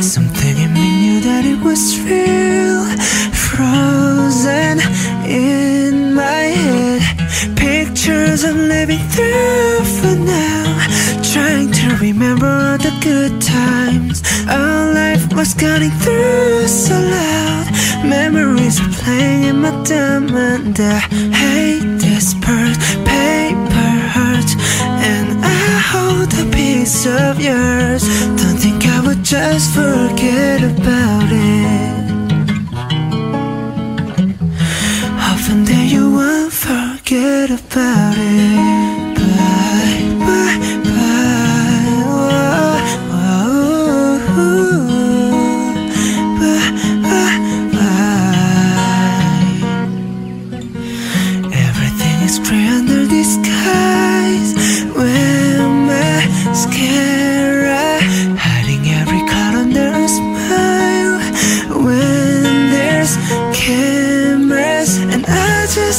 Something in me knew that it was real. Frozen in my head. Pictures I'm living through for now. Trying to remember all the good times. Our life was cutting through so loud. Memories are playing in my dumb mind. I hate this person just forget about it. Often that you won't forget about it.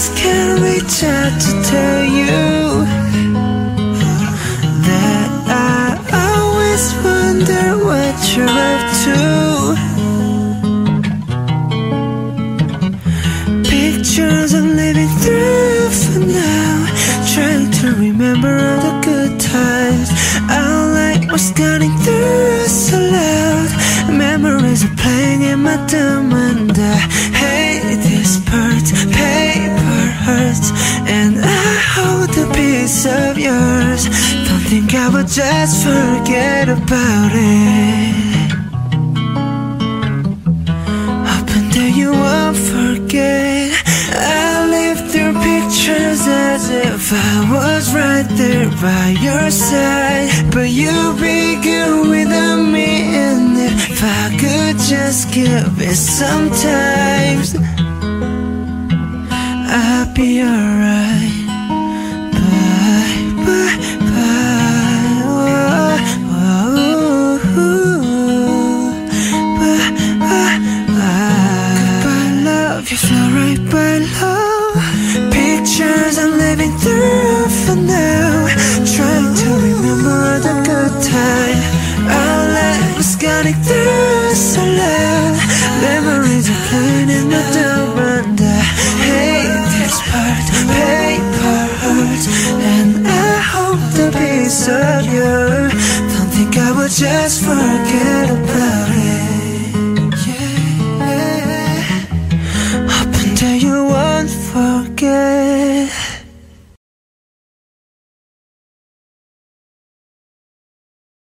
Just can't reach out to tell you that I always wonder what you're up to. Pictures I'm living through for now. Trying to remember all the good times. Our light was cutting through so loud. Memories are playing in my diamond. I hate. And I hold a piece of yours. Don't think I would just forget about it. Hoping that you won't forget. I live through pictures as if I was right there by your side. But you'd be good without me, and if I could just give it some I'd be alright. Bye, bye, bye. Whoa, whoa, bye, bye, bye. Goodbye, love. You fly right by love. Pictures I'm living through for now. Trying to remember the good time. Our life was cutting through so loud. Memories are playing in the diamond. The piece of you. Don't think I would just forget about it.